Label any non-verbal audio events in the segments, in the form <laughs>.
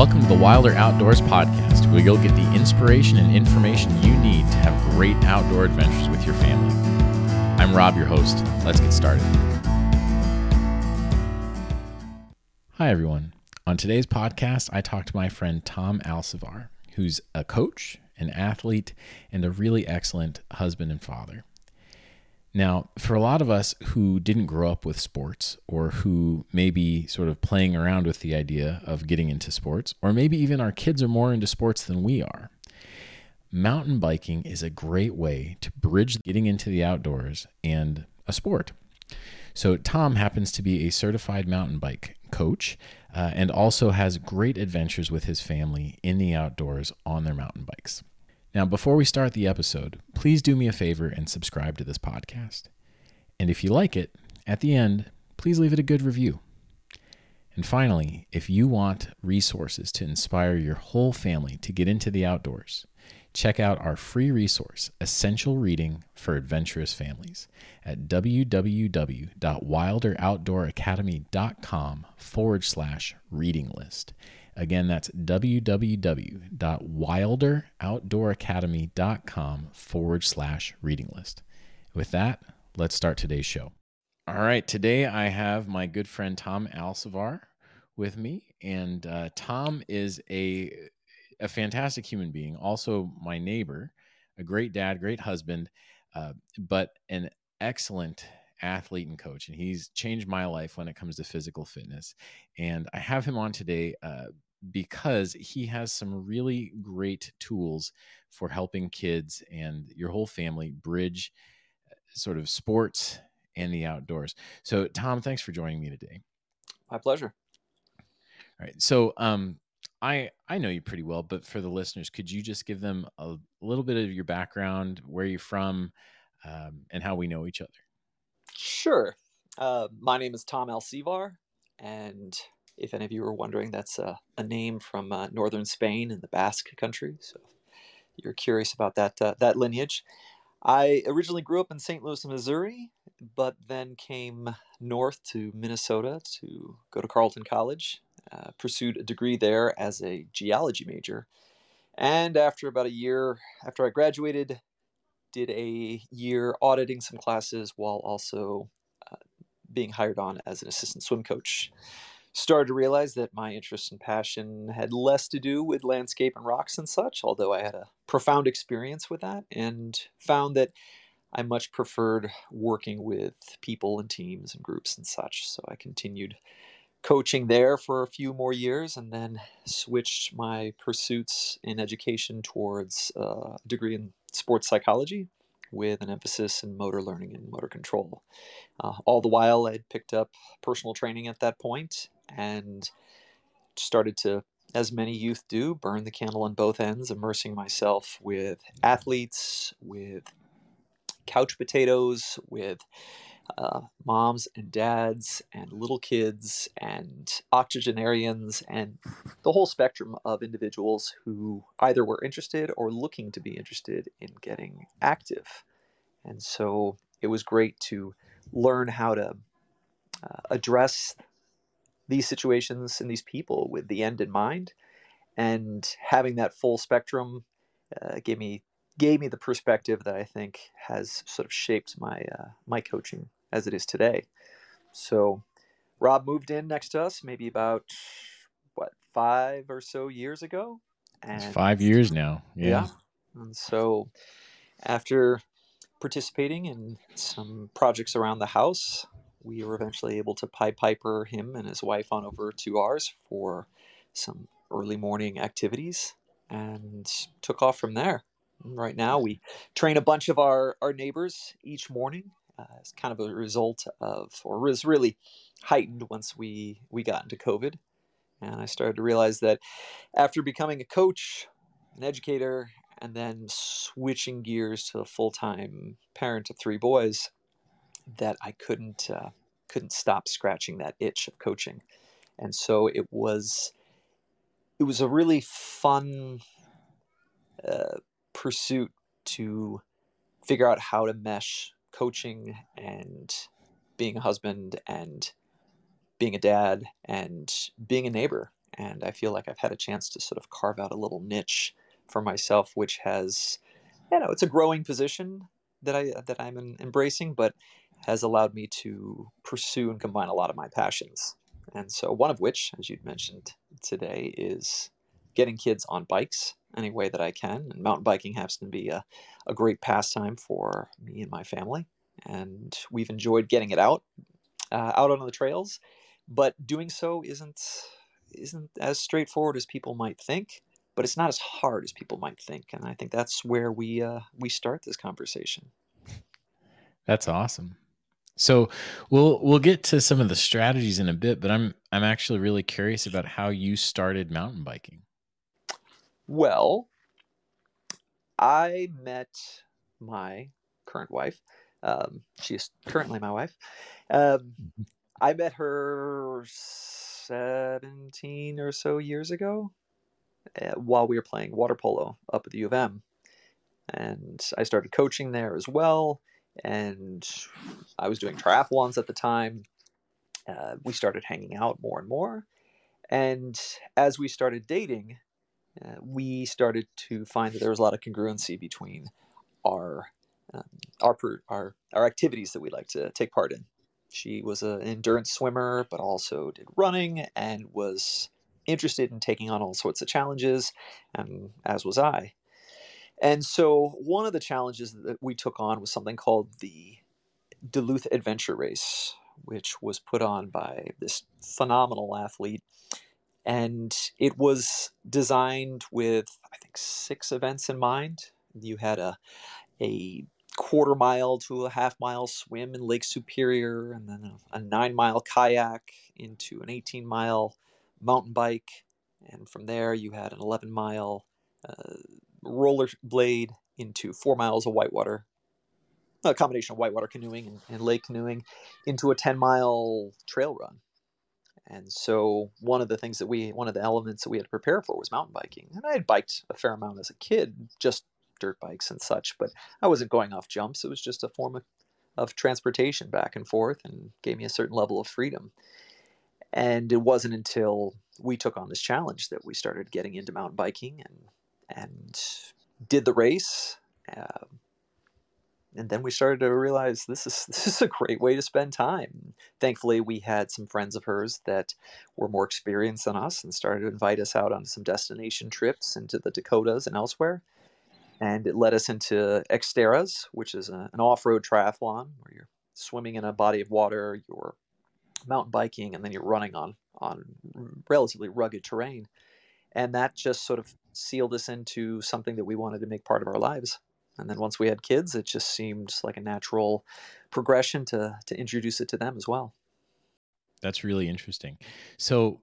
Welcome to the Wilder Outdoors Podcast, where you'll get the inspiration and information you need to have great outdoor adventures with your family. I'm Rob, your host. Let's get started. Hi, everyone. On today's podcast, I talked to my friend Tom Alcivar, who's a coach, an athlete, and a really excellent husband and father. Now, for a lot of us who didn't grow up with sports or who may be sort of playing around with the idea of getting into sports, or maybe even our kids are more into sports than we are, mountain biking is a great way to bridge getting into the outdoors and a sport. So, Tom happens to be a certified mountain bike coach uh, and also has great adventures with his family in the outdoors on their mountain bikes. Now, before we start the episode, please do me a favor and subscribe to this podcast. And if you like it, at the end, please leave it a good review. And finally, if you want resources to inspire your whole family to get into the outdoors, check out our free resource, Essential Reading for Adventurous Families, at www.wilderoutdooracademy.com forward slash reading list. Again, that's www.wilderoutdooracademy.com forward slash reading list. With that, let's start today's show. All right, today I have my good friend Tom Alcivar with me, and uh, Tom is a a fantastic human being, also my neighbor, a great dad, great husband, uh, but an excellent athlete and coach. And he's changed my life when it comes to physical fitness. And I have him on today uh, because he has some really great tools for helping kids and your whole family bridge uh, sort of sports and the outdoors. So, Tom, thanks for joining me today. My pleasure. All right. So, um, I I know you pretty well, but for the listeners, could you just give them a little bit of your background, where you're from, um, and how we know each other? Sure. Uh, my name is Tom Alcivar, and if any of you were wondering, that's a, a name from uh, northern Spain in the Basque country. So if you're curious about that uh, that lineage. I originally grew up in St. Louis, Missouri, but then came north to Minnesota to go to Carleton College. Uh, pursued a degree there as a geology major, and after about a year after I graduated, did a year auditing some classes while also uh, being hired on as an assistant swim coach started to realize that my interest and passion had less to do with landscape and rocks and such, although I had a profound experience with that, and found that I much preferred working with people and teams and groups and such. So I continued coaching there for a few more years and then switched my pursuits in education towards a degree in sports psychology with an emphasis in motor learning and motor control. Uh, all the while, I'd picked up personal training at that point and started to, as many youth do, burn the candle on both ends, immersing myself with athletes, with couch potatoes, with uh, moms and dads and little kids and octogenarians and the whole spectrum of individuals who either were interested or looking to be interested in getting active. And so it was great to learn how to uh, address these situations and these people with the end in mind. And having that full spectrum uh, gave me gave me the perspective that I think has sort of shaped my uh, my coaching as it is today. So, Rob moved in next to us maybe about what five or so years ago. And it's five years now. Yeah. yeah. And so, after participating in some projects around the house, we were eventually able to Pied Piper him and his wife on over to ours for some early morning activities and took off from there. right now, we train a bunch of our, our neighbors each morning as kind of a result of, or was really heightened once we, we got into COVID. And I started to realize that after becoming a coach, an educator, and then switching gears to a full time parent of three boys, that I couldn't uh, couldn't stop scratching that itch of coaching, and so it was it was a really fun uh, pursuit to figure out how to mesh coaching and being a husband and being a dad and being a neighbor and I feel like I've had a chance to sort of carve out a little niche for myself, which has, you know, it's a growing position that I that I'm embracing, but has allowed me to pursue and combine a lot of my passions. And so, one of which, as you'd mentioned today, is getting kids on bikes any way that I can. And mountain biking happens to be a, a great pastime for me and my family. And we've enjoyed getting it out, uh, out on the trails. But doing so isn't isn't as straightforward as people might think. But it's not as hard as people might think. And I think that's where we uh, we start this conversation. That's awesome. So we'll we'll get to some of the strategies in a bit, but I'm I'm actually really curious about how you started mountain biking. Well, I met my current wife. Um, she is currently my wife. Um. <laughs> I met her 17 or so years ago uh, while we were playing water polo up at the U of M. And I started coaching there as well and I was doing triathlons at the time. Uh, we started hanging out more and more. And as we started dating, uh, we started to find that there was a lot of congruency between our um, our, our our activities that we like to take part in. She was an endurance swimmer, but also did running and was interested in taking on all sorts of challenges, and as was I. And so one of the challenges that we took on was something called the Duluth Adventure Race, which was put on by this phenomenal athlete. And it was designed with, I think, six events in mind. You had a, a quarter mile to a half mile swim in Lake Superior, and then a, a nine mile kayak into an 18 mile mountain bike. And from there, you had an 11 mile uh, rollerblade into four miles of whitewater, a combination of whitewater canoeing and, and lake canoeing, into a 10 mile trail run. And so one of the things that we, one of the elements that we had to prepare for was mountain biking. And I had biked a fair amount as a kid, just dirt bikes and such, but I wasn't going off jumps. It was just a form of, of transportation back and forth and gave me a certain level of freedom. And it wasn't until we took on this challenge that we started getting into mountain biking and and did the race. Uh, and then we started to realize this is <laughs> this is a great way to spend time. Thankfully, we had some friends of hers that were more experienced than us and started to invite us out on some destination trips into the Dakotas and elsewhere. And it led us into Xterras, which is a, an off-road triathlon where you're swimming in a body of water, you're mountain biking, and then you're running on on relatively rugged terrain and that just sort of sealed us into something that we wanted to make part of our lives and then once we had kids it just seemed like a natural progression to to introduce it to them as well. That's really interesting. So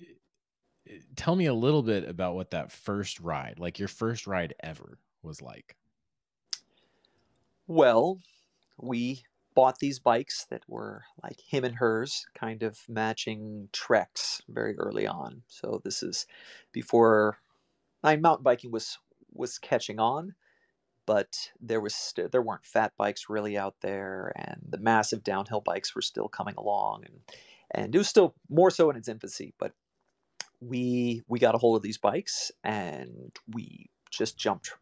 eh, tell me a little bit about what that first ride like your first ride ever was like. Well we bought these bikes that were like him and hers, kind of matching treks very early on. So this is before I mountain biking was was catching on, but there was st- there weren't fat bikes really out there, and the massive downhill bikes were still coming along, and and it was still more so in its infancy. But we we got a hold of these bikes and we just jumped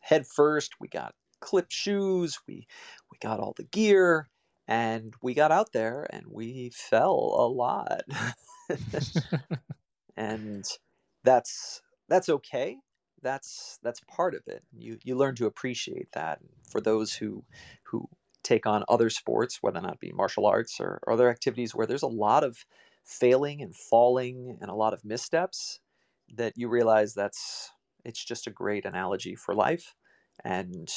head first. We got clip shoes. We we got all the gear, and we got out there and we fell a lot. <laughs> <laughs> and that's that's okay. That's that's part of it. You you learn to appreciate that. For those who who take on other sports, whether or not be martial arts or, or other activities where there's a lot of failing and falling and a lot of missteps, that you realize that's it's just a great analogy for life and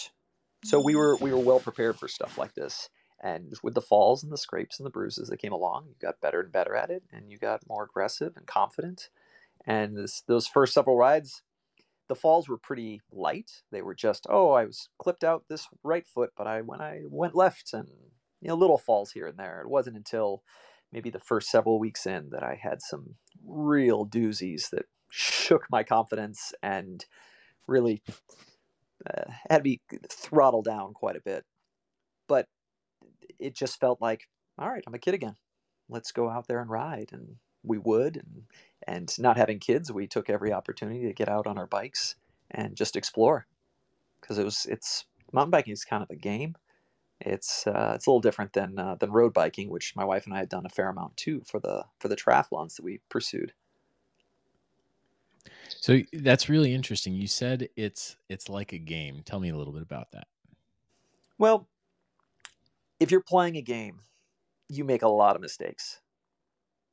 so we were we were well prepared for stuff like this. And with the falls and the scrapes and the bruises that came along, you got better and better at it, and you got more aggressive and confident. And this, those first several rides, the falls were pretty light. They were just, oh, I was clipped out this right foot, but I when I went left, and you know, little falls here and there. It wasn't until maybe the first several weeks in that I had some real doozies that shook my confidence and really uh, had to be throttled down quite a bit. But it just felt like, all right, I'm a kid again. Let's go out there and ride. And we would. And, and not having kids, we took every opportunity to get out on our bikes and just explore because it was it's mountain biking is kind of a game. It's uh, it's a little different than uh, than road biking, which my wife and I had done a fair amount too for the for the triathlons that we pursued. So that's really interesting. You said it's it's like a game. Tell me a little bit about that. Well, if you're playing a game, you make a lot of mistakes.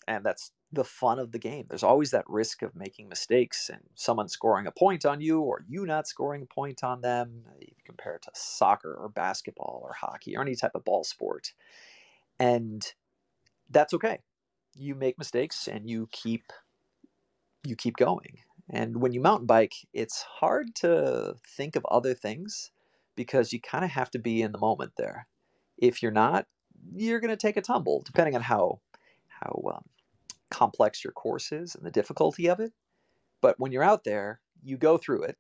And that's the fun of the game. There's always that risk of making mistakes and someone scoring a point on you or you not scoring a point on them. You compare it to soccer or basketball or hockey or any type of ball sport. And that's okay. You make mistakes and you keep you keep going. And when you mountain bike, it's hard to think of other things because you kind of have to be in the moment there. If you're not, you're going to take a tumble, depending on how how um, complex your course is and the difficulty of it. But when you're out there, you go through it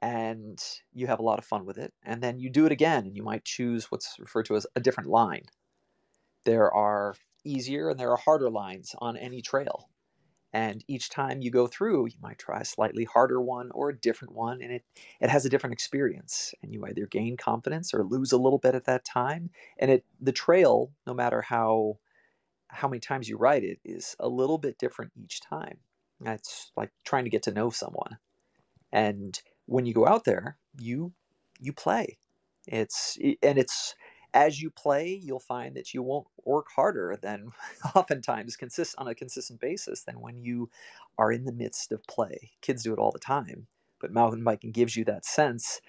and you have a lot of fun with it. And then you do it again and you might choose what's referred to as a different line. There are easier and there are harder lines on any trail. And each time you go through, you might try a slightly harder one or a different one, and it, it has a different experience. And you either gain confidence or lose a little bit at that time. And it the trail, no matter how how many times you ride it, is a little bit different each time. It's like trying to get to know someone. And when you go out there, you you play. It's and it's as you play, you'll find that you won't work harder than <laughs> oftentimes consist on a consistent basis than when you are in the midst of play. Kids do it all the time, but mountain biking gives you that sense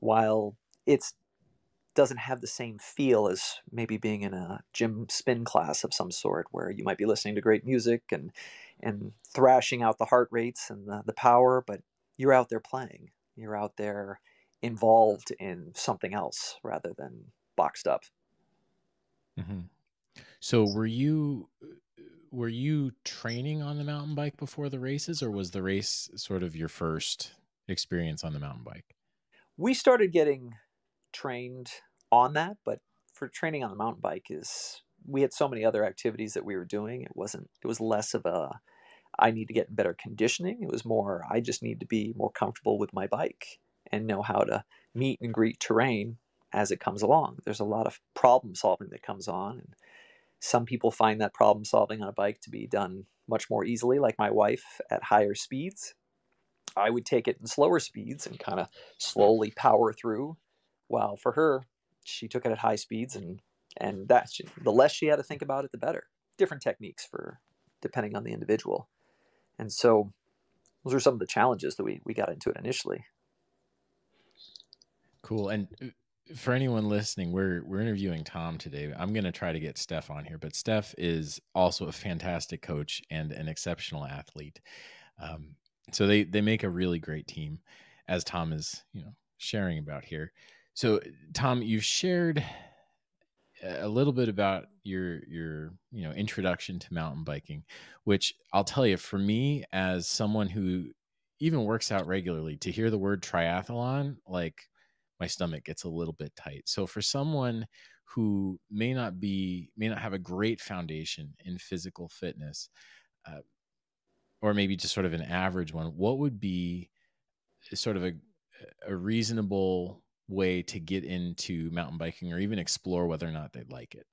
while it's doesn't have the same feel as maybe being in a gym spin class of some sort where you might be listening to great music and and thrashing out the heart rates and the, the power but you're out there playing you're out there involved in something else rather than boxed up. Mm-hmm. So were you were you training on the mountain bike before the races, or was the race sort of your first experience on the mountain bike? We started getting trained on that, but for training on the mountain bike is we had so many other activities that we were doing. It wasn't. It was less of a I need to get better conditioning. It was more I just need to be more comfortable with my bike and know how to meet and greet terrain as it comes along. There's a lot of problem solving that comes on. And some people find that problem solving on a bike to be done much more easily, like my wife at higher speeds. I would take it in slower speeds and kind of slowly power through. While for her, she took it at high speeds and and that the less she had to think about it, the better. Different techniques for depending on the individual. And so those are some of the challenges that we, we got into it initially. Cool. And uh, for anyone listening, we're we're interviewing Tom today. I'm going to try to get Steph on here, but Steph is also a fantastic coach and an exceptional athlete. Um, so they they make a really great team, as Tom is you know sharing about here. So Tom, you've shared a little bit about your your you know introduction to mountain biking, which I'll tell you for me as someone who even works out regularly to hear the word triathlon like my stomach gets a little bit tight. So for someone who may not be may not have a great foundation in physical fitness, uh, or maybe just sort of an average one, what would be sort of a a reasonable way to get into mountain biking or even explore whether or not they'd like it?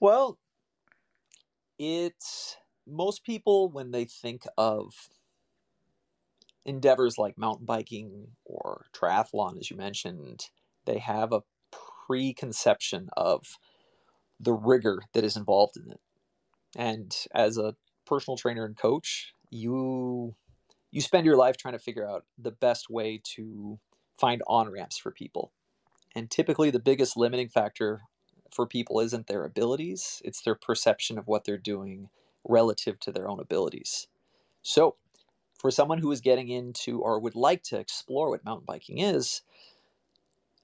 Well, it's most people when they think of endeavors like mountain biking or triathlon, as you mentioned, they have a preconception of the rigor that is involved in it. And as a personal trainer and coach, you you spend your life trying to figure out the best way to find on ramps for people. And typically, the biggest limiting factor for people isn't their abilities, it's their perception of what they're doing relative to their own abilities. So, for someone who is getting into or would like to explore what mountain biking is,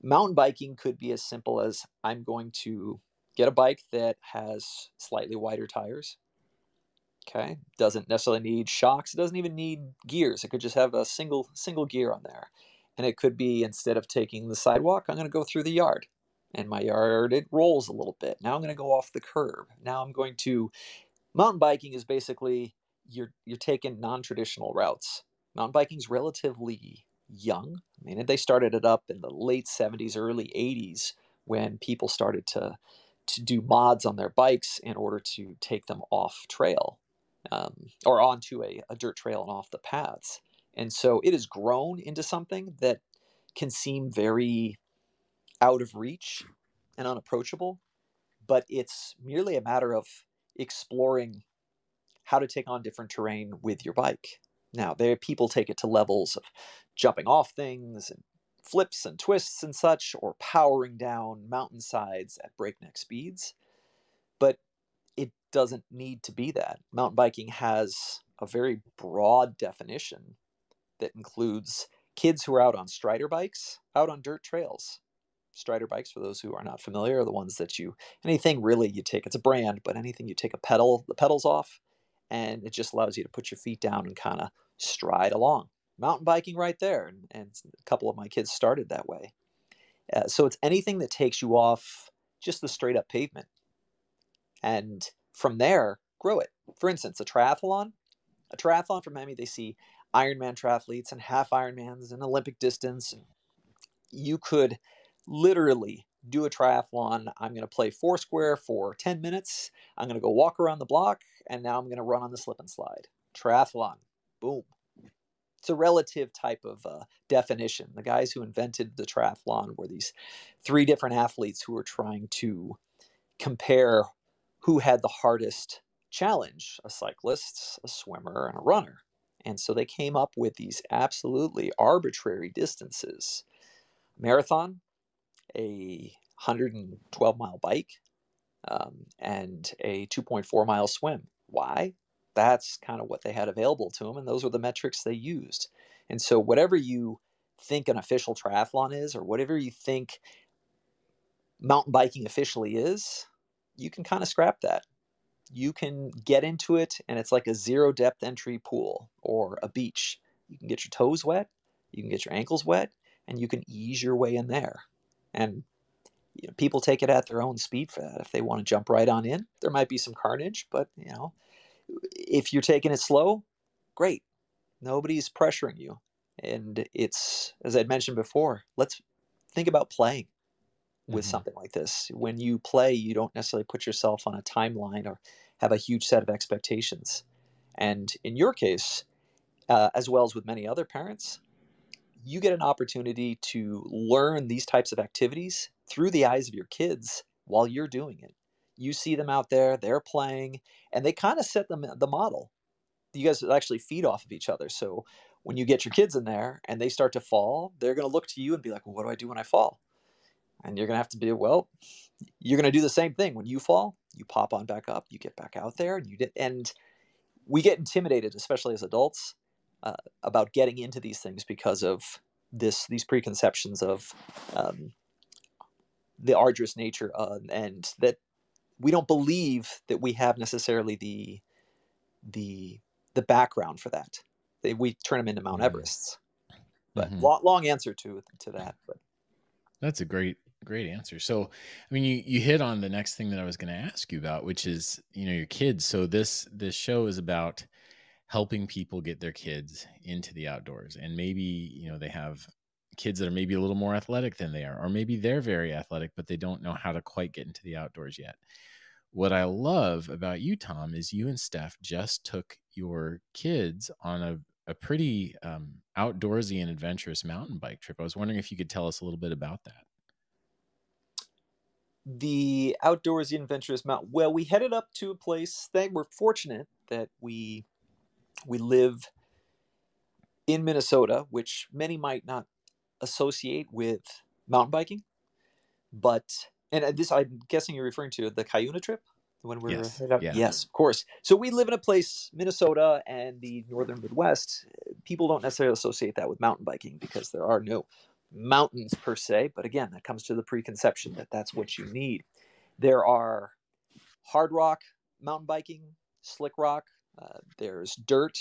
mountain biking could be as simple as I'm going to get a bike that has slightly wider tires. Okay, doesn't necessarily need shocks. It doesn't even need gears. It could just have a single single gear on there, and it could be instead of taking the sidewalk, I'm going to go through the yard, and my yard it rolls a little bit. Now I'm going to go off the curb. Now I'm going to mountain biking is basically you're you're taking non-traditional routes. Mountain biking is relatively young. I mean, they started it up in the late 70s, early 80s when people started to to do mods on their bikes in order to take them off trail um, or onto a, a dirt trail and off the paths. And so it has grown into something that can seem very out of reach and unapproachable, but it's merely a matter of exploring how to take on different terrain with your bike. Now, there people take it to levels of jumping off things and flips and twists and such, or powering down mountainsides at breakneck speeds. But it doesn't need to be that. Mountain biking has a very broad definition that includes kids who are out on strider bikes, out on dirt trails. Strider bikes, for those who are not familiar, are the ones that you anything really you take. It's a brand, but anything you take a pedal, the pedals off, and it just allows you to put your feet down and kind of stride along. Mountain biking right there, and, a couple of my kids started that way. Uh, so it's anything that takes you off just the straight up pavement, and from there grow it. For instance, a triathlon, a triathlon for many they see Ironman triathletes and half Ironmans and Olympic distance. You could literally do a triathlon. I'm going to play Foursquare for 10 minutes. I'm going to go walk around the block, and now I'm going to run on the slip and slide. Triathlon. Boom. It's a relative type of uh, definition. The guys who invented the triathlon were these three different athletes who were trying to compare who had the hardest challenge a cyclist, a swimmer, and a runner. And so they came up with these absolutely arbitrary distances marathon, a 112 mile bike, um, and a 2.4 mile swim. Why? That's kind of what they had available to them, and those were the metrics they used. And so, whatever you think an official triathlon is, or whatever you think mountain biking officially is, you can kind of scrap that. You can get into it, and it's like a zero depth entry pool or a beach. You can get your toes wet, you can get your ankles wet, and you can ease your way in there. And you know, people take it at their own speed for that. If they want to jump right on in, there might be some carnage, but you know, if you're taking it slow, great. Nobody's pressuring you. And it's, as I'd mentioned before, let's think about playing with mm-hmm. something like this. When you play, you don't necessarily put yourself on a timeline or have a huge set of expectations. And in your case, uh, as well as with many other parents, you get an opportunity to learn these types of activities through the eyes of your kids while you're doing it. You see them out there, they're playing, and they kind of set them the model. You guys actually feed off of each other. So when you get your kids in there and they start to fall, they're going to look to you and be like, well, what do I do when I fall? And you're going to have to be, well, you're going to do the same thing. When you fall, you pop on back up, you get back out there, and you did. And we get intimidated, especially as adults, uh, about getting into these things because of this these preconceptions of um, the arduous nature uh, and that we don't believe that we have necessarily the the the background for that. They, we turn them into Mount Everests. But mm-hmm. long, long answer to to that. But that's a great great answer. So, I mean, you you hit on the next thing that I was going to ask you about, which is you know your kids. So this this show is about helping people get their kids into the outdoors and maybe you know they have kids that are maybe a little more athletic than they are or maybe they're very athletic but they don't know how to quite get into the outdoors yet what i love about you tom is you and steph just took your kids on a, a pretty um, outdoorsy and adventurous mountain bike trip i was wondering if you could tell us a little bit about that the outdoorsy adventurous mountain well we headed up to a place that we're fortunate that we we live in Minnesota, which many might not associate with mountain biking, but and this I'm guessing you're referring to the Cuyuna trip when we yes. were yeah. yes, of course. So we live in a place, Minnesota and the northern Midwest. People don't necessarily associate that with mountain biking because there are no mountains per se. But again, that comes to the preconception that that's what you need. There are hard rock mountain biking, slick rock, uh, there's dirt,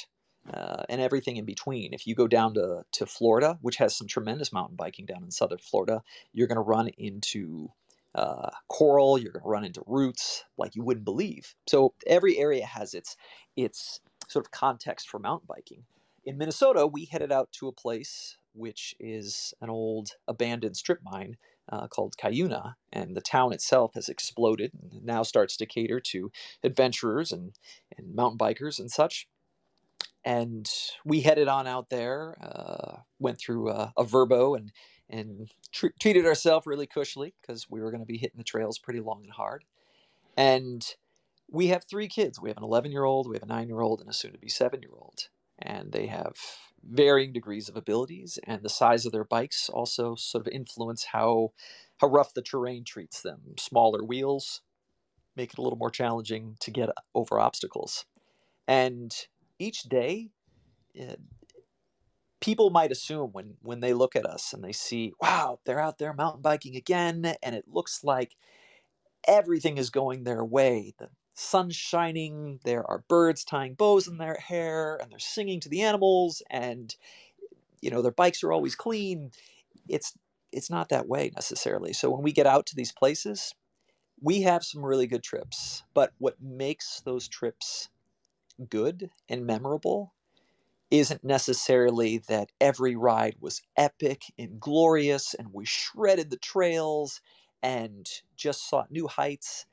uh, and everything in between. If you go down to, to Florida, which has some tremendous mountain biking down in southern Florida, you're going to run into uh, coral. You're going to run into roots like you wouldn't believe. So every area has its its sort of context for mountain biking. In Minnesota, we headed out to a place which is an old abandoned strip mine uh, called Cuyuna, and the town itself has exploded and now starts to cater to adventurers and, and mountain bikers and such. And we headed on out there, uh, went through a, a Vrbo and and tr- treated ourselves really cushily because we were going to be hitting the trails pretty long and hard. And we have three kids. We have an 11 year old, we have a nine year old, and a soon to be seven year old. And they have varying degrees of abilities, and the size of their bikes also sort of influence how how rough the terrain treats them. Smaller wheels make it a little more challenging to get over obstacles, and each day. Eh, people might assume when when they look at us and they see wow they're out there mountain biking again and it looks like everything is going their way the sun's shining, there are birds tying bows in their hair, and they're singing to the animals, and you know their bikes are always clean. It's it's not that way necessarily. So when we get out to these places, we have some really good trips. But what makes those trips good and memorable isn't necessarily that every ride was epic and glorious and we shredded the trails and just sought new heights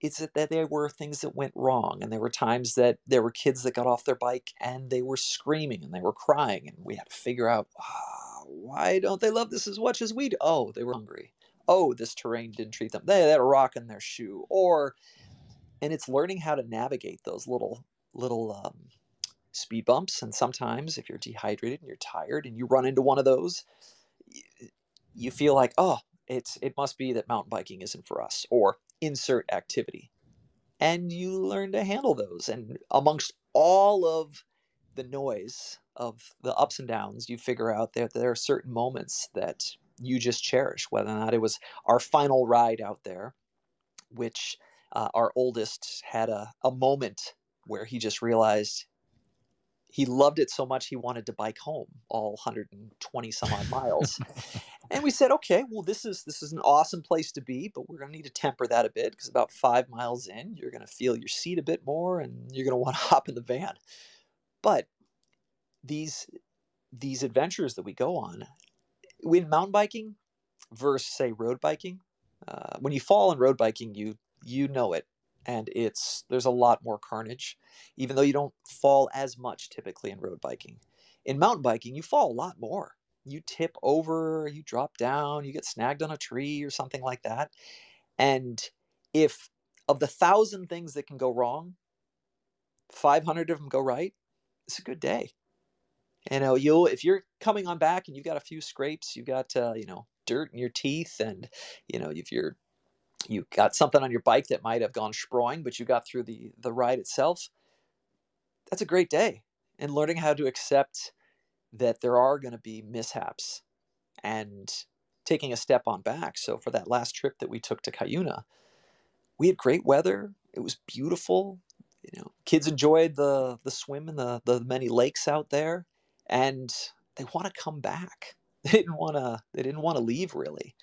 it's that there were things that went wrong and there were times that there were kids that got off their bike and they were screaming and they were crying and we had to figure out oh, why don't they love this as much as we do? Oh they were hungry. Oh this terrain didn't treat them. They had a rock in their shoe or and it's learning how to navigate those little little um, speed bumps and sometimes if you're dehydrated and you're tired and you run into one of those you feel like oh it's it must be that mountain biking isn't for us or insert activity. And you learn to handle those. And amongst all of the noise of the ups and downs, you figure out that there are certain moments that you just cherish, whether or not it was our final ride out there, which uh, our oldest had a, a moment where he just realized he loved it so much he wanted to bike home all 120 some odd miles. And we said okay well this is this is an awesome place to be but we're going to need to temper that a bit because about five miles in you're going to feel your seat a bit more and you're going <laughs> to want to hop in the van. But these these adventures that we go on in mountain biking versus say road biking uh, when you fall in road biking you you know it and it's there's a lot more carnage even though you don't fall as much typically in road biking. In mountain biking you fall a lot more. You tip over you drop down you get snagged on a tree or something like that. And if of the thousand things that can go wrong 500 of them go right it's a good day. You know you'll if you're coming on back and you've got a few scrapes you've got uh, you know dirt in your teeth and you know if you're you got something on your bike that might have gone sproing, but you got through the the ride itself. That's a great day, and learning how to accept that there are going to be mishaps, and taking a step on back. So for that last trip that we took to Cuyuna, we had great weather. It was beautiful. You know, kids enjoyed the the swim in the the many lakes out there, and they want to come back. <laughs> They didn't want to. They didn't want to leave really.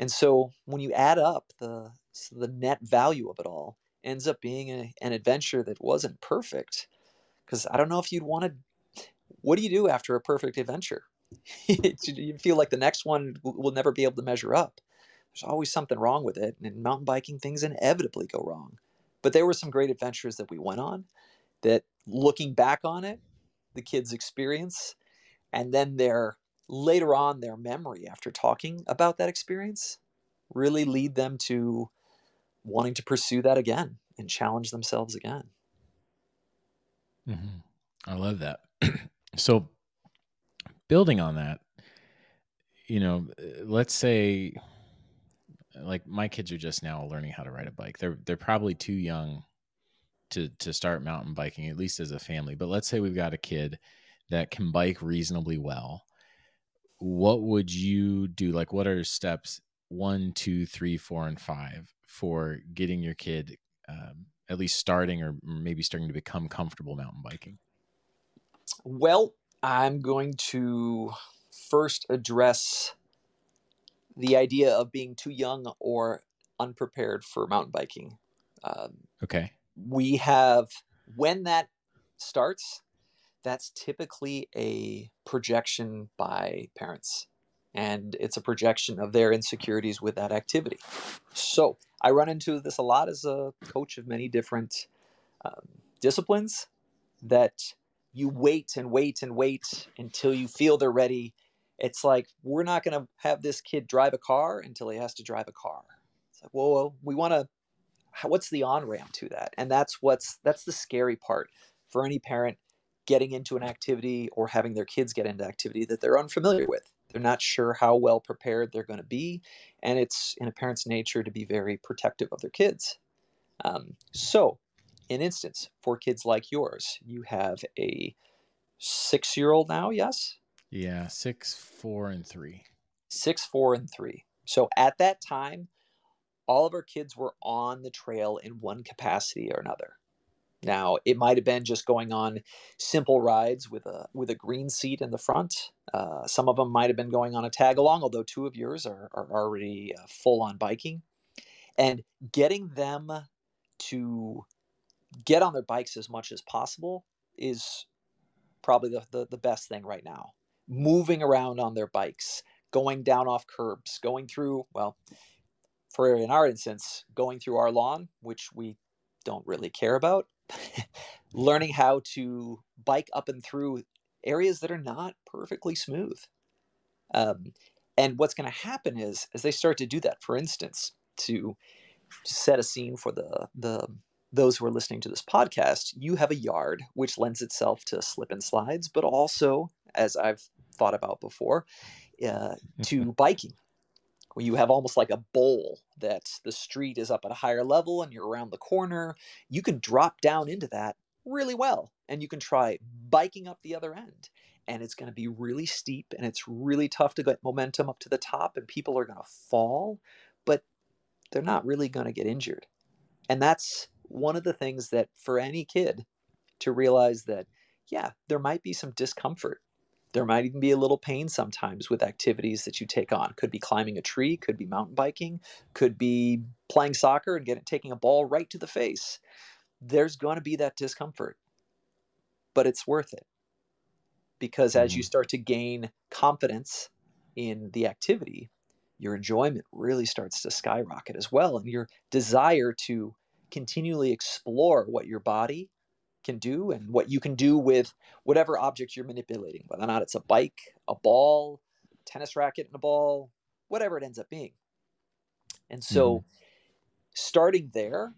And so when you add up the the net value of it all, ends up being a, an adventure that wasn't perfect. Because I don't know if you'd want to. What do you do after a perfect adventure? <laughs> you feel like the next one will never be able to measure up. There's always something wrong with it, and in mountain biking, things inevitably go wrong. But there were some great adventures that we went on. That looking back on it, the kids' experience, and then their later on their memory after talking about that experience really lead them to wanting to pursue that again and challenge themselves again. Mm-hmm. I love that. <clears throat> so, building on that, you know, let's say, like my kids are just now learning how to ride a bike. They're they're probably too young to to start mountain biking, at least as a family. But let's say we've got a kid that can bike reasonably well what would you do? Like, what are steps one, two, three, four, and five for getting your kid um, at least starting or maybe starting to become comfortable mountain biking? Well, I'm going to first address the idea of being too young or unprepared for mountain biking. Um, Okay. we have when that starts that's typically a projection by parents and it's a projection of their insecurities with that activity. So i run into this a lot as a coach of many different um, disciplines that you wait and wait and wait until you feel they're ready. It's like we're not going to have this kid drive a car until he has to drive a car. It's like whoa, whoa we want to what's the on ramp to that? And that's what's that's the scary part. For any parent getting into an activity or having their kids get into activity that they're unfamiliar with they're not sure how well prepared they're going to be and it's in a parent's nature to be very protective of their kids um, so in instance for kids like yours you have a six year old now yes Yeah. Six, four, and three. six, four, and three. So at that time, all of our kids were on the trail in one capacity or another. Now it might have been just going on simple rides with a with a green seat in the front. Uh, some of them might have been going on a tag along, although two of yours are, are already uh, full on biking. And getting them to get on their bikes as much as possible is probably the, the, the best thing right now. Moving around on their bikes, going down off curbs, going through, well, for in our instance, going through our lawn, which we don't really care about, <laughs> learning how to bike up and through areas that are not perfectly smooth. Um, and what's going to happen is, as they start to do that, for instance, to set a scene for the the those who are listening to this podcast, you have a yard which lends itself to slip and slides, but also, as I've thought about before, uh, to <laughs> biking. Where you have almost like a bowl that the street is up at a higher level and you're around the corner. You can drop down into that really well, and you can try biking up the other end. And it's going to be really steep and it's really tough to get momentum up to the top, and people are going to fall, but they're not really going to get injured. And that's one of the things that for any kid to realize that, yeah, there might be some discomfort. There might even be a little pain sometimes with activities that you take on. Could be climbing a tree, could be mountain biking, could be playing soccer and getting taking a ball right to the face. There's going to be that discomfort, but it's worth it because as you Mhm. start to gain confidence in the activity, your enjoyment really starts to skyrocket as well, and your desire to continually explore what your body can do and what you can do with whatever object you're manipulating, whether or not it's a bike, a ball, tennis racket, and a ball, whatever it ends up being. And so, starting there,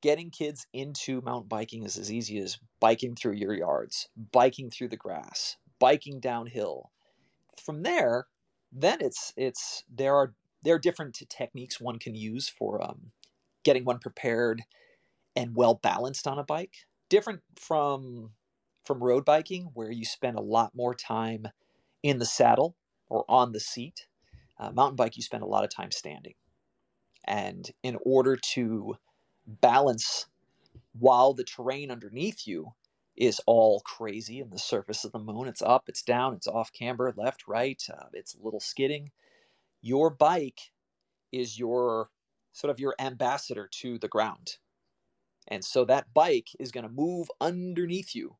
getting kids into mountain biking is as easy as biking through your yards, biking through the grass, biking downhill. From there, then it's it's there are there are different techniques one can use for um, getting one prepared and well balanced on a bike. Different from from road biking, where you spend a lot more time in the saddle or on the seat. Uh, mountain bike, you spend a lot of time standing, and in order to balance while the terrain underneath you is all crazy and the surface of the moon it's up it's down it's off camber left right uh, it's a little skidding your bike is your sort of your ambassador to the ground and so that bike is going to move underneath you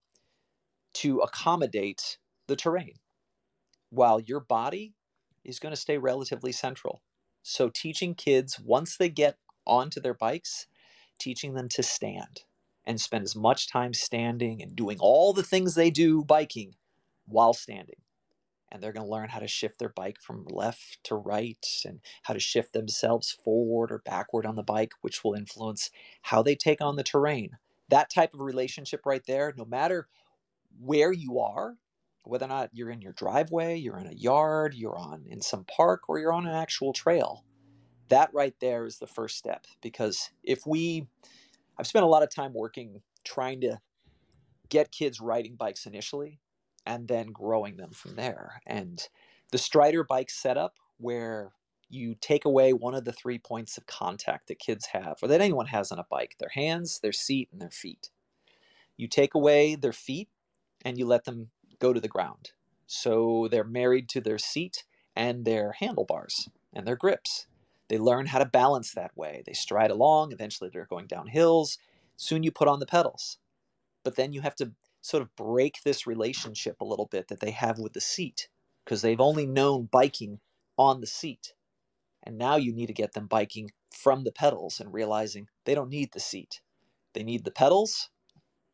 to accommodate the terrain while your body is going to stay relatively central so teaching kids once they get onto their bikes teaching them to stand and spend as much time standing and doing all the things they do biking while standing. And they're going to learn how to shift their bike from left to right and how to shift themselves forward or backward on the bike, which will influence how they take on the terrain. That type of relationship right there, no matter where you are, whether or not you're in your driveway, you're in a yard, you're on in some park, or you're on an actual trail, that right there is the first step. Because if we I've spent a lot of time working trying to get kids riding bikes initially and then growing them from there. And the Strider bike setup, where you take away one of the three points of contact that kids have, or that anyone has on a bike their hands, their seat, and their feet. You take away their feet and you let them go to the ground. So they're married to their seat and their handlebars. and their grips. They learn how to balance that way. They stride along. Eventually, they're going down hills. Soon, you put on the pedals. But then you have to sort of break this relationship a little bit that they have with the seat because they've only known biking on the seat. And now you need to get them biking from the pedals and realizing they don't need the seat. They need the pedals,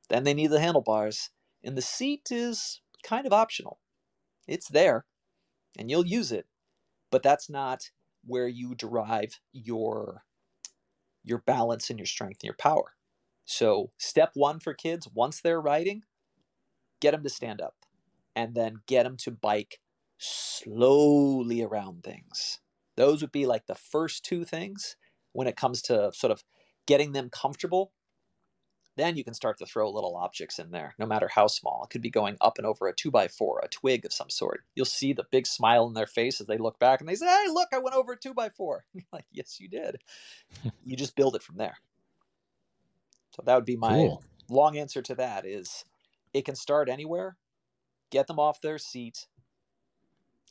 then they need the handlebars, and the seat is kind of optional. It's there, and you'll use it, but that's not where you derive your your balance and your strength and your power. So, step 1 for kids once they're riding, get them to stand up and then get them to bike slowly around things. Those would be like the first two things when it comes to sort of getting them comfortable. Then you can start to throw little objects in there, no matter how small. It could be going up and over a two by four, a twig of some sort. You'll see the big smile in their face as they look back and they say, Hey, look, I went over a two by four. <laughs> Like, Yes, you did. <laughs> you just build it from there. So that would be my cool. long answer to that is it can start anywhere. Get them off their seat,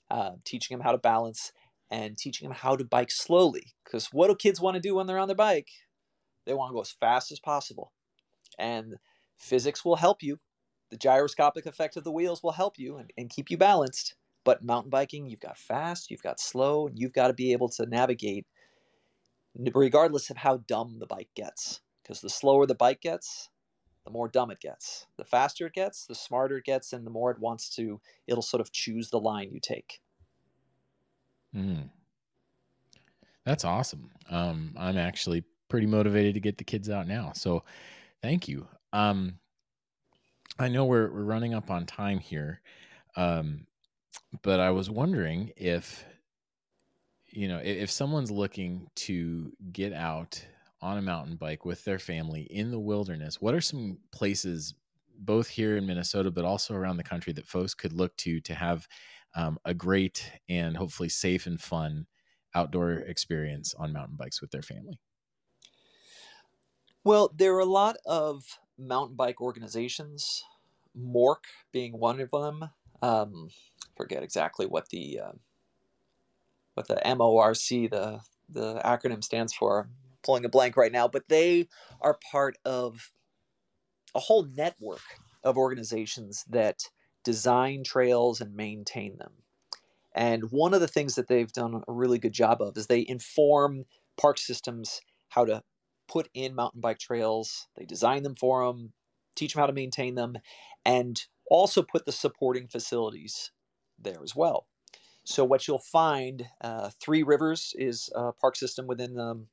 uh, teaching them how to balance and teaching them how to bike slowly. Because what do kids want to do when they're on their bike? They want to go as fast as possible. And physics will help you. The gyroscopic effect of the wheels will help you and, and keep you balanced. But mountain biking, you've got fast, you've got slow, and you've got to be able to navigate regardless of how dumb the bike gets. Because the slower the bike gets, the more dumb it gets. The faster it gets, the smarter it gets, and the more it wants to, it'll sort of choose the line you take. Mm. That's awesome. Um, I'm actually pretty motivated to get the kids out now. So thank you. Um, I know we're, we're running up on time here. Um, but I was wondering if, you know, if, if someone's looking to get out on a mountain bike with their family in the wilderness, what are some places both here in Minnesota, but also around the country that folks could look to to have um, a great and hopefully safe and fun outdoor experience on mountain bikes with their family? Well, there are a lot of mountain bike organizations, MORC being one of them. Um, forget exactly what the uh, what the MORC the the acronym stands for. Pulling a blank right now, but they are part of a whole network of organizations that design trails and maintain them. And one of the things that they've done a really good job of is they inform park systems how to put in mountain bike trails. They design them for them, teach them how to maintain them, and also put the supporting facilities there as well. So what you'll find, uh, Three Rivers is a park system within the,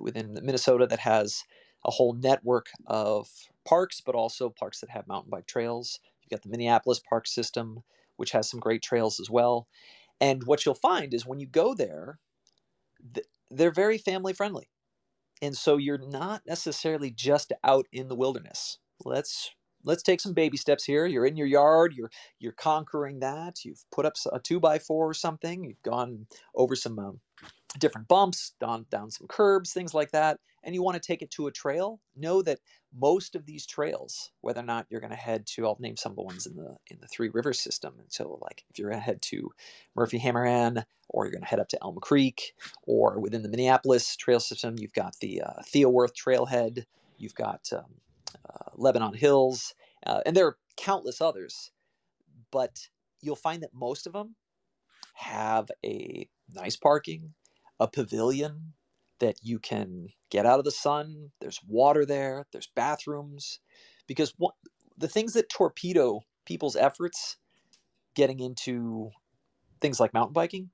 within Minnesota that has a whole network of parks, but also parks that have mountain bike trails. You've got the Minneapolis Park System, which has some great trails as well. And what you'll find is when you go there, they're very family friendly. And so you're not necessarily just out in the wilderness. Let's let's take some baby steps here. You're in your yard. You're you're conquering that. You've put up a two by four or something. You've gone over some um, different bumps, down down some curbs, things like that, and you want to take it to a trail. Know that most of these trails, whether or not you're going to head to, I'll name some of the ones in the in the Three Rivers system. And so, like if you're going to head to Murphy Hanrehan, or you're going to head up to Elm Creek, or within the Minneapolis trail system, you've got the uh, Theo Wirth Trailhead, you've got um, uh, Lebanon Hills, uh, and there are countless others. But you'll find that most of them have a nice parking, a pavilion that you can get out of the sun. There's water there, there's bathrooms. Because what, the things that torpedo people's efforts getting into things like mountain biking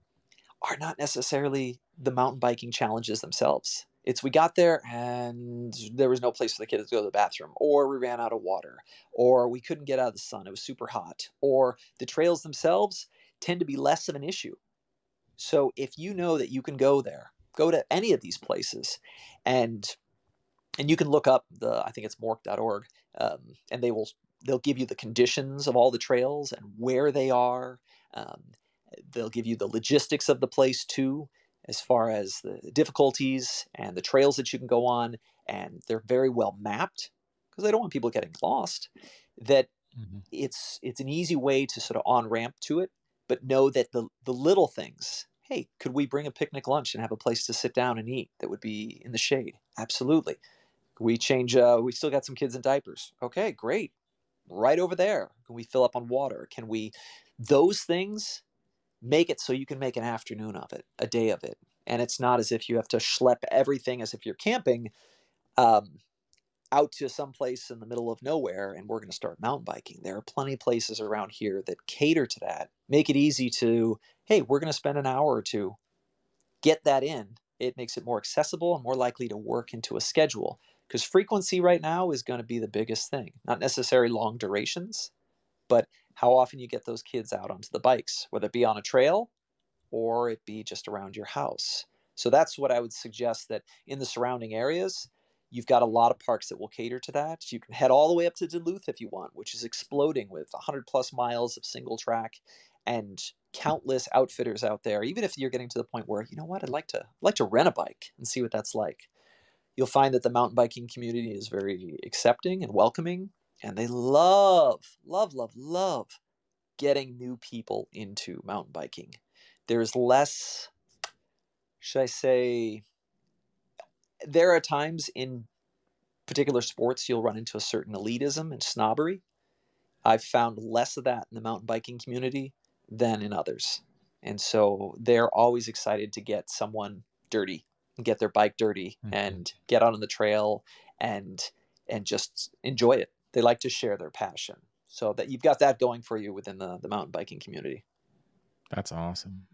are not necessarily the mountain biking challenges themselves. It's we got there and there was no place for the kids to go to the bathroom, or we ran out of water, or we couldn't get out of the sun, it was super hot, or the trails themselves tend to be less of an issue. So if you know that you can go there, go to any of these places, and and you can look up the I think it's morc.org, um, and they will they'll give you the conditions of all the trails and where they are. Um, they'll give you the logistics of the place too, as far as the difficulties and the trails that you can go on, and they're very well mapped because they don't want people getting lost. That mm-hmm. it's it's an easy way to sort of on ramp to it but know that the, the little things hey, could we bring a picnic lunch and have a place to sit down and eat that would be in the shade? Absolutely. We change, uh, we still got some kids in diapers. Okay, great. Right over there. Can we fill up on water? Can we, those things make it so you can make an afternoon of it, a day of it. And it's not as if you have to schlep everything as if you're camping um, out to some place in the middle of nowhere and we're going to start mountain biking. There are plenty of places around here that cater to that, make it easy to, hey, we're going to spend an hour or two, get that in. It makes it more accessible and more likely to work into a schedule because frequency right now is going to be the biggest thing. Not necessarily long durations, but how often you get those kids out onto the bikes, whether it be on a trail or it be just around your house. So that's what I would suggest that in the surrounding areas, You've got a lot of parks that will cater to that. You can head all the way up to Duluth if you want, which is exploding with 100 plus miles of single track and countless outfitters out there. Even if you're getting to the point where, you know what, I'd like to like to rent a bike and see what that's like. You'll find that the mountain biking community is very accepting and welcoming, and they love, love, love, love getting new people into mountain biking. There's less, should I say, there are times in particular sports you'll run into a certain elitism and snobbery. I've found less of that in the mountain biking community than in others. And so they're always excited to get someone dirty, and get their bike dirty mm-hmm. and get out on the trail and and just enjoy it. They like to share their passion. So that you've got that going for you within the, the mountain biking community. That's awesome.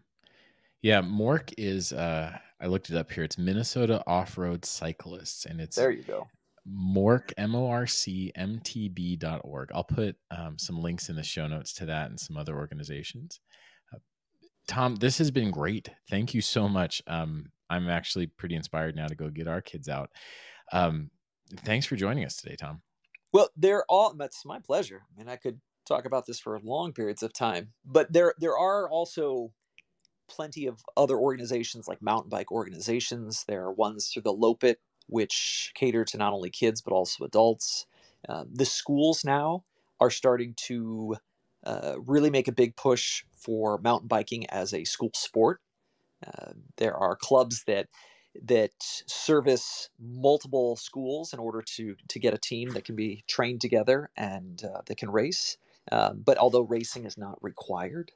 Yeah, MORC is uh I looked it up here. It's Minnesota Off-Road Cyclists and it's There you go. MORC M O R C M T B dot org. I'll put um, some links in the show notes to that and some other organizations. Uh, Tom, this has been great. Thank you so much. Um, I'm actually pretty inspired now to go get our kids out. Um, thanks for joining us today, Tom. Well, they're all. That's my pleasure. I mean, I could talk about this for long periods of time, but there there are also plenty of other organizations like mountain bike organizations. There are ones through the Loppet, which cater to not only kids but also adults. Uh, the schools now are starting to uh, really make a big push for mountain biking as a school sport. Uh, there are clubs that that service multiple schools in order to to get a team that can be trained together and uh, that can race. Um, but although racing is not required,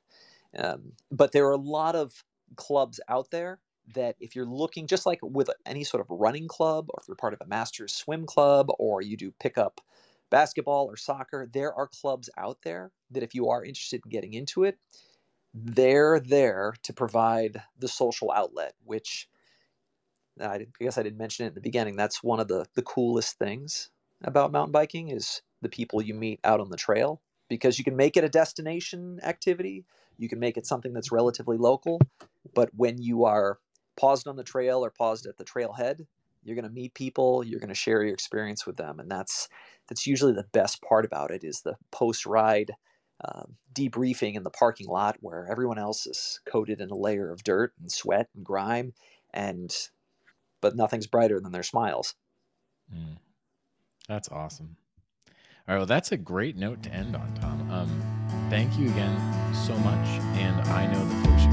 um, but there are a lot of clubs out there that if you're looking, just like with any sort of running club, or if you're part of a master's swim club, or you do pick up basketball or soccer, there are clubs out there that if you are interested in getting into it, they're there to provide the social outlet, which I guess I didn't mention it in the beginning. That's one of the, the coolest things about mountain biking is the people you meet out on the trail because you can make it a destination activity you can make it something that's relatively local, but when you are paused on the trail or paused at the trailhead, you're going to meet people, you're going to share your experience with them, and that's that's usually the best part about it is the post ride um, debriefing in the parking lot where everyone else is coated in a layer of dirt and sweat and grime, and but nothing's brighter than their smiles. Mm. That's awesome. All right, well, that's a great note to end on, Tom. Um, thank you again so much. And I know the folks